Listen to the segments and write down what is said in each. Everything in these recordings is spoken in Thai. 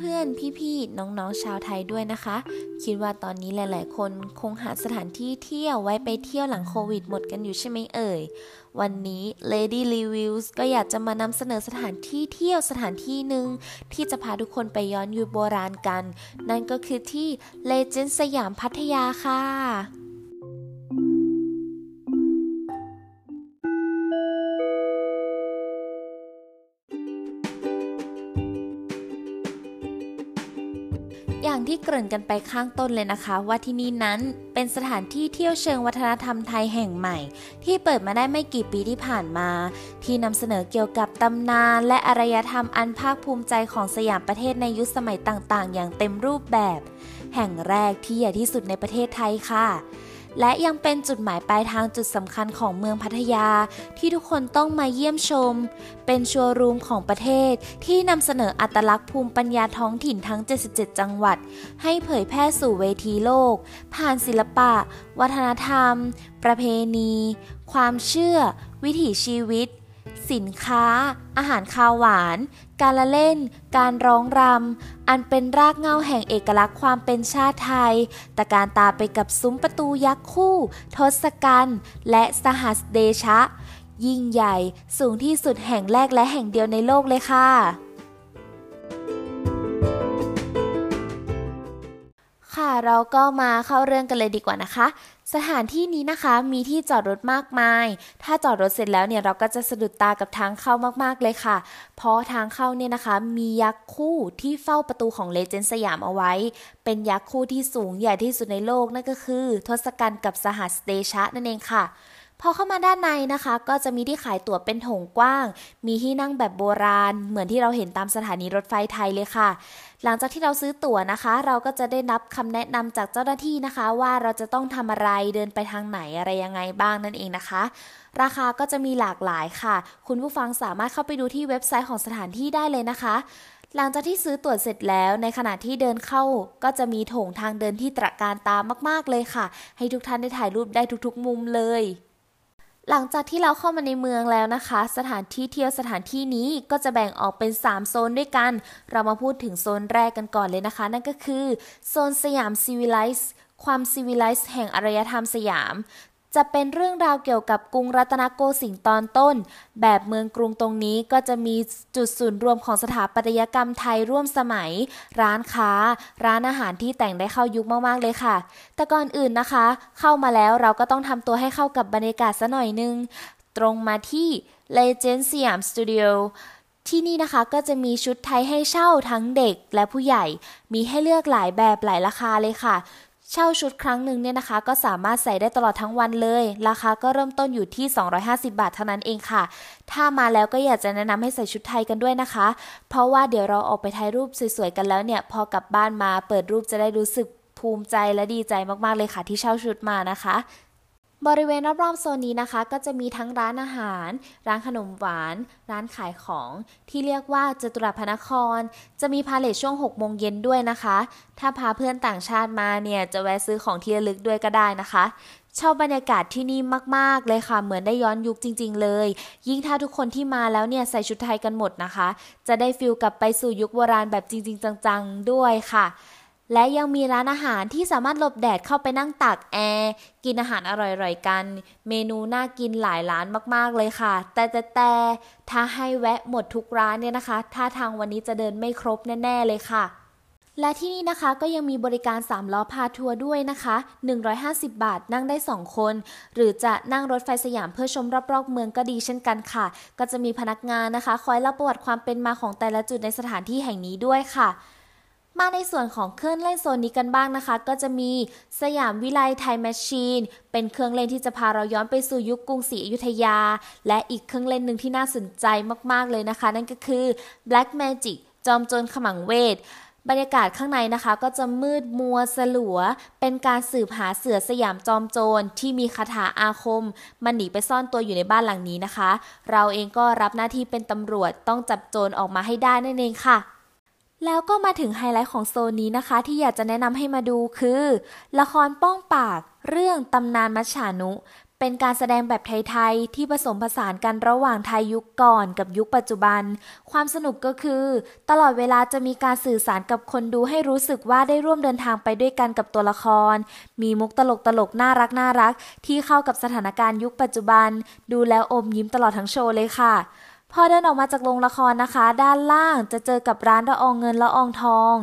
เพื่อนๆ พี่ๆ น้องๆ ชาวไทยด้วยนะคะ คิดว่าตอนนี้หลายๆ คนคงหาสถานที่เที่ยวไว้ไปเที่ยวหลังโควิดหมดกันอยู่ใช่ไหมเอ่ย วันนี้ Lady Reviews ก็อยากจะมานำเสนอสถานที่เที่ยวสถานที่หนึ่งที่จะพาทุกคนไปย้อนยุคโบราณกัน นั่นก็คือที่ Legend สยามพัทยาค่ะ อย่างที่เกริ่นกันไปข้างต้นเลยนะคะ ว่าที่นี่นั้นเป็นสถานที่เที่ยวเชิงวัฒนธรรมไทยแห่งใหม่ ที่เปิดมาได้ไม่กี่ปีที่ผ่านมา ที่นำเสนอเกี่ยวกับตำนาน และอารยธรรมอันภาคภูมิใจของสยามประเทศในยุคสมัยต่างๆ อย่างเต็มรูปแบบ แห่งแรกที่ใหญ่ที่สุดในประเทศไทยค่ะ และยังเป็นจุดหมายปลายทางจุดสำคัญของเมืองพัทยา ที่ทุกคนต้องมาเยี่ยมชม เป็นชัวร์รูมของประเทศ ที่นำเสนออัตลักษณ์ภูมิปัญญาท้องถิ่นทั้ง 77 จังหวัด ให้เผยแพร่สู่เวทีโลก ผ่านศิลปะ วัฒนธรรม ประเพณี ความเชื่อ วิถีชีวิต สินค้า อาหารคาวหวาน การละเล่น การร้องรำ อันเป็นรากเหง้าแห่งเอกลักษณ์ความเป็นชาติไทยแต่การตาไปกับซุ้มประตูยักษ์คู่ ทศกัณฐ์และสหัสเดชะ ยิ่งใหญ่สูงที่สุดแห่งแรกและแห่งเดียวในโลกเลยค่ะ ค่ะ เราก็มาเข้าเรื่องกันเลยดีกว่านะคะ สถานที่นี้นะคะมีที่จอดรถมากมาย ถ้าจอดรถเสร็จแล้วเนี่ยเราก็จะสะดุดตากับทางเข้ามากๆเลยค่ะ เพราะทางเข้าเนี่ยนะคะ มียักษ์คู่ที่เฝ้าประตูของเลเจนด์สยามเอาไว้ เป็นยักษ์คู่ที่สูงใหญ่ที่สุดในโลกนั่นก็คือ ทศกัณฐ์กับสหัสเดชะนั่นเองค่ะ พอเข้ามาด้านในนะคะ ก็จะมีที่ขายตั๋วเป็นโถงกว้าง มีที่นั่งแบบโบราณ เหมือนที่เราเห็นตามสถานีรถไฟไทยเลยค่ะ หลังจากที่เราซื้อตั๋วนะคะ เราก็จะได้รับคำแนะนำจากเจ้าหน้าที่นะคะ ว่าเราจะต้องทำอะไรเดินไปทางไหนอะไรยังไงบ้างนั่นเองนะคะ ราคาก็จะมีหลากหลายค่ะ คุณผู้ฟังสามารถเข้าไปดูที่เว็บไซต์ของสถานที่ได้เลยนะคะหลังจากที่ซื้อตั๋วเสร็จแล้วในขณะที่เดินเข้าก็จะมีโถงทางเดินที่ตระการตามากๆเลยค่ะ ให้ทุกท่านได้ถ่ายรูปได้ทุกๆมุมเลย หลังจากที่เราเข้ามาในเมืองแล้วนะคะ สถานที่เที่ยวสถานที่นี้ก็จะแบ่งออกเป็น 3 โซนด้วยกัน เรามาพูดถึงโซนแรกกันก่อนเลยนะคะ นั่นก็คือ โซนสยามซีวิไลซ์ความซีวิไลซ์แห่งอารยธรรมสยาม จะเป็นเรื่องราวเกี่ยวกับกรุงรัตนโกสินทร์ตอนต้น แบบเมืองกรุงตรงนี้ก็จะมีจุดศูนย์รวมของสถาปัตยกรรมไทยร่วมสมัย ร้านค้า ร้านอาหารที่แต่งได้เข้ายุคมาก ๆ เลยค่ะ แต่ก่อนอื่นนะคะ เข้ามาแล้วเราก็ต้องทำตัวให้เข้ากับบรรยากาศซะหน่อยนึง ตรงมาที่ Legend สยามสตูดิโอที่นี่นะคะก็จะมีชุดไทยให้เช่าทั้งเด็กและผู้ใหญ่ มีให้เลือกหลายแบบหลายราคาเลยค่ะ เช่าชุดครั้งหนึ่งเนี่ยนะคะ ก็สามารถใส่ได้ตลอดทั้งวันเลย ราคาก็เริ่มต้นอยู่ที่ 250 บาทเท่านั้นเองค่ะ ถ้ามาแล้วก็อยากจะแนะนำให้ใส่ชุดไทยกันด้วยนะคะ เพราะว่าเดี๋ยวเราออกไปถ่ายรูปสวยๆกันแล้วเนี่ย พอกลับบ้านมาเปิดรูปจะได้รู้สึกภูมิใจและดีใจมากๆเลยค่ะที่เช่าชุดมานะคะ บริเวณรอบๆโซนนี้นะคะ ก็จะมีทั้งร้านอาหาร ร้านขนมหวาน ร้านขายของ ที่เรียกว่าจตุรพนคร จะมีพาเลทช่วง6โมงเย็นด้วยนะคะ ถ้าพาเพื่อนต่างชาติมาเนี่ยจะแวะซื้อของที่ระลึกด้วยก็ได้นะคะชอบบรรยากาศที่นี่มาก ๆ เลยค่ะ เหมือนได้ย้อนยุคจริง ๆ เลย ยิ่งถ้าทุกคนที่มาแล้วเนี่ยใส่ชุดไทยกันหมดนะคะ จะได้ฟิลกลับไปสู่ยุคโบราณแบบจริง ๆ จัง ๆ ด้วยค่ะ และยังมีร้านอาหารที่สามารถหลบแดดเข้าไปนั่งตากแอร์ กินอาหารอร่อยๆกัน เมนูน่ากินหลายร้านมากๆเลยค่ะ แต่แต่แต่ถ้าให้แวะหมดทุกร้านเนี่ยนะคะถ้าทางวันนี้จะเดินไม่ครบแน่ ๆเลยค่ะและที่นี่นะคะก็ยังมีบริการ 3 ล้อพาทัวร์ด้วยนะคะ 150 บาทนั่งได้ 2 คน หรือจะนั่งรถไฟสยามเพื่อชมรอบๆเมืองก็ดีเช่นกันค่ะ ก็จะมีพนักงานนะคะ คอยเล่าประวัติความเป็นมาของแต่ละจุดในสถานที่แห่งนี้ด้วยค่ะ มาในส่วนของเครื่องเล่นโซนนี้กันบ้างนะคะ ก็จะมีสยามวิไลไทยแมชชีน เป็นเครื่องเล่นที่จะพาเราย้อนไปสู่ยุคกรุงศรีอยุธยา และอีกเครื่องเล่นหนึ่งที่น่าสนใจมากๆเลยนะคะ นั่นก็คือ Black Magic จอมโจรขมังเวทบรรยากาศข้างในนะคะก็จะมืดมัวสลัว เป็นการสืบหาเสือสยามจอมโจรที่มีคาถาอาคม มันหนีไปซ่อนตัวอยู่ในบ้านหลังนี้นะคะ เราเองก็รับหน้าที่เป็นตำรวจต้องจับโจรออกมาให้ได้นั่นเองค่ะ แล้วก็มาถึงไฮไลท์ของโซนนี้นะคะ ที่อยากจะแนะนำให้มาดูคือ ละครป้องปาก เรื่องตำนานมัจฉานุเเป็นการแสดงแบบไทยๆ ที่ผสมผสานกันระหว่างไทยยุคก่อนกับยุคปัจจุบัน ความสนุกก็คือ ตลอดเวลาจะมีการสื่อสารกับคนดูให้รู้สึกว่าได้ร่วมเดินทางไปด้วยกันกับตัวละคร มีมุกตลกตลกน่ารักน่ารักที่เข้ากับสถานการณ์ยุคปัจจุบัน ดูแล้วอมยิ้มตลอดทั้งโชว์เลยค่ะ พอเดินออกมาจากโรงละครนะคะ ด้านล่างจะเจอกับร้านละอองเงินละอองทอง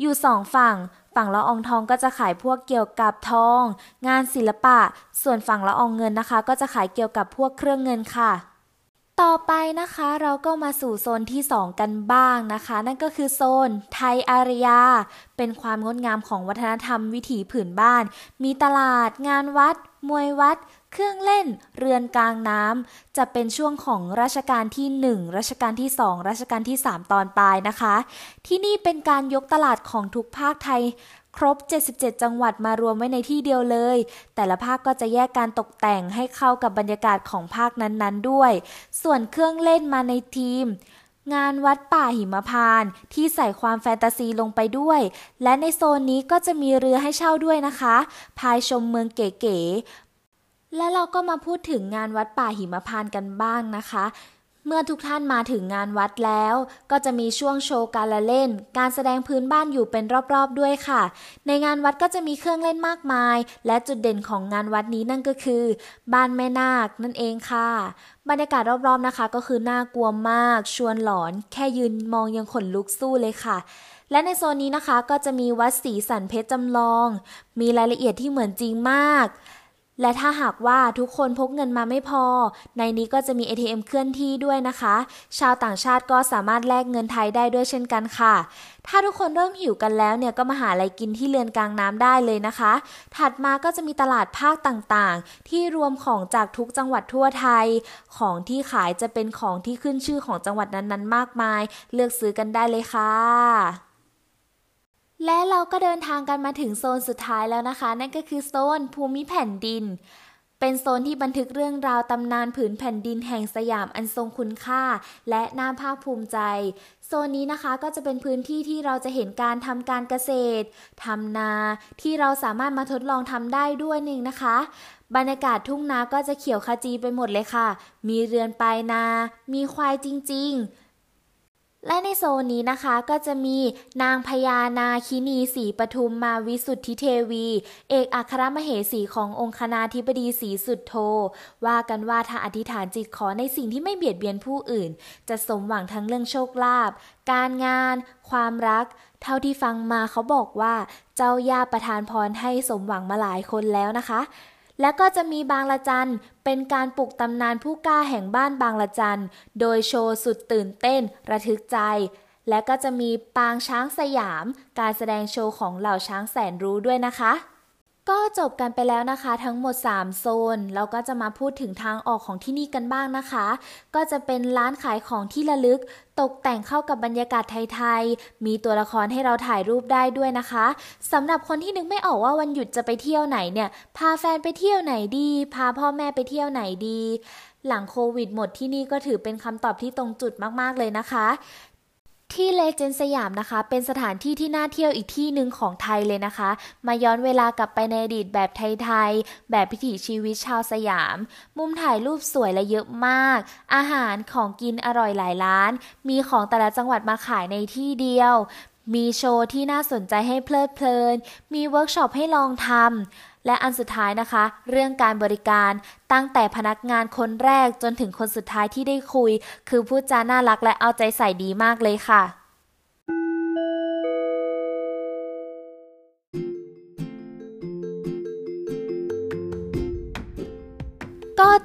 อยู่สองฝั่ง ฝั่งละอองทองก็จะขายพวกเกี่ยวกับทอง งานศิลปะ ส่วนฝั่งละอองเงินนะคะ ก็จะขายเกี่ยวกับพวกเครื่องเงินค่ะ ต่อไปนะคะเราก็มาสู่โซนที่ 2 กันบ้างนะคะ นั่นก็คือโซนไทยอารยา เป็นความงดงามของวัฒนธรรมวิถีผืนบ้าน มีตลาด งานวัด มวยวัด เครื่องเล่น เรือนกลางน้ำจะเป็นช่วงของรัชกาลที่ 1 รัชกาลที่ 2 รัชกาลที่ 3 ตอนปลายนะคะ ที่นี่เป็นการยกตลาดของทุกภาคไทย ครบ 77 จังหวัดมารวมไว้ในที่เดียวเลย แต่ละภาคก็จะแยกการตกแต่งให้เข้ากับบรรยากาศของภาคนั้นๆด้วย ส่วนเครื่องเล่นมาในทีมงานวัดป่าหิมพานที่ใส่ความแฟนตาซีลงไปด้วย และในโซนนี้ก็จะมีเรือให้เช่าด้วยนะคะ พายชมเมืองเก๋ และเราก็มาพูดถึงงานวัดป่าหิมพานกันบ้างนะคะ เมื่อทุกท่านมาถึงงานวัดแล้ว ก็จะมีช่วงโชว์การละเล่น การแสดงพื้นบ้านอยู่เป็นรอบๆด้วยค่ะ ในงานวัดก็จะมีเครื่องเล่นมากมาย และจุดเด่นของงานวัดนี้นั่นก็คือ บ้านแม่นาคนั่นเองค่ะบรรยากาศรอบๆนะคะ ก็คือน่ากลัวมาก ชวนหลอน แค่ยืนมองยังขนลุกสู้เลยค่ะและในโซนนี้นะคะก็จะมีวัดศรีสันเพชรจำลอง มีรายละเอียดที่เหมือนจริงมาก และถ้าหากว่าทุกคนพกเงินมาไม่พอ ในนี้ก็จะมี ATM เคลื่อนที่ด้วยนะคะ ชาวต่างชาติก็สามารถแลกเงินไทยได้ด้วยเช่นกันค่ะ ถ้าทุกคนเริ่มหิวกันแล้วเนี่ยก็มาหาอะไรกินที่เรือนกลางน้ำได้เลยนะคะ ถัดมาก็จะมีตลาดภาคต่างๆ ที่รวมของจากทุกจังหวัดทั่วไทย ของที่ขายจะเป็นของที่ขึ้นชื่อของจังหวัดนั้นๆ มากมาย เลือกซื้อกันได้เลยค่ะ และเราก็เดินทางกันมาถึงโซนสุดท้ายแล้วนะคะ นั่นก็คือโซนภูมิแผ่นดิน เป็นโซนที่บันทึกเรื่องราวตำนานผืนแผ่นดินแห่งสยามอันทรงคุณค่า และน่าภาคภูมิใจ โซนนี้นะคะก็จะเป็นพื้นที่ที่เราจะเห็นการทำการเกษตรทำนา ที่เราสามารถมาทดลองทำได้ด้วยหนึ่งนะคะบรรยากาศทุ่งนาก็จะเขียวขจีไปหมดเลยค่ะ มีเรือนปลายนา มีควายจริง ๆ และในโซนนี้นะคะก็จะมีนางพญานาคินีศรีปทุมมาวิสุทธิเทวี เอกอัครมเหสีขององค์คณาธิบดีศรีสุดโท ว่ากันว่าถ้าอธิษฐานจิตขอในสิ่งที่ไม่เบียดเบียนผู้อื่น จะสมหวังทั้งเรื่องโชคลาภการงาน ความรัก เท่าที่ฟังมาเขาบอกว่า เจ้าย่าประทานพรให้สมหวังมาหลายคนแล้วนะคะ และก็จะมีบางละจันเป็นการปลุกตำนานผู้กล้าแห่งบ้านบางละจันโดยโชว์สุดตื่นเต้น ระทึกใจ และก็จะมีปางช้างสยาม การแสดงโชว์ของเหล่าช้างแสนรู้ด้วยนะคะ ก็จบกันไปแล้วนะคะทั้งหมด 3 โซน เราก็จะมาพูดถึงทางออกของที่นี่กันบ้างนะคะ ก็จะเป็นร้านขายของที่ระลึก ตกแต่งเข้ากับบรรยากาศไทยๆ มีตัวละครให้เราถ่ายรูปได้ด้วยนะคะสำหรับคนที่นึกไม่ออกว่าวันหยุดจะไปเที่ยวไหนเนี่ย พาแฟนไปเที่ยวไหนดี พาพ่อแม่ไปเที่ยวไหนดี หลังโควิดหมดที่นี่ก็ถือเป็นคำตอบที่ตรงจุดมากๆเลยนะคะ ที่ Legend Siam นะคะ เป็นสถานที่ที่น่าเที่ยวอีกที่หนึ่งของไทยเลยนะคะ มาย้อนเวลากลับไปในอดีตแบบไทยๆ แบบวิถีชีวิตชาวสยาม มุมถ่ายรูปสวยและเยอะมาก อาหารของกินอร่อยหลายร้าน มีของแต่ละจังหวัดมาขายในที่เดียว มีโชว์ที่น่าสนใจให้เพลิดเพลิน มีเวิร์กช็อปให้ลองทำ และอันสุดท้ายนะคะ เรื่องการบริการตั้งแต่พนักงานคนแรกจนถึงคนสุดท้ายที่ได้คุย คือพูดจาน่ารักและเอาใจใส่ดีมากเลยค่ะ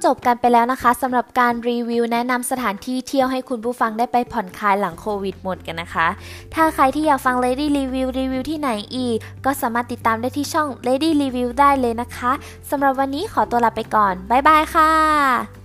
จบกันไปแล้วนะคะสำหรับการรีวิวแนะนำสถานที่เที่ยวให้คุณผู้ฟังได้ไปผ่อนคลายหลังโควิดหมดกันนะคะ ถ้าใครที่อยากฟัง Lady Review รีวิวที่ไหนอีก ก็สามารถติดตามได้ที่ช่อง Lady Review ได้เลยนะคะสำหรับวันนี้ขอตัวลาไปก่อน บ๊ายบายค่ะ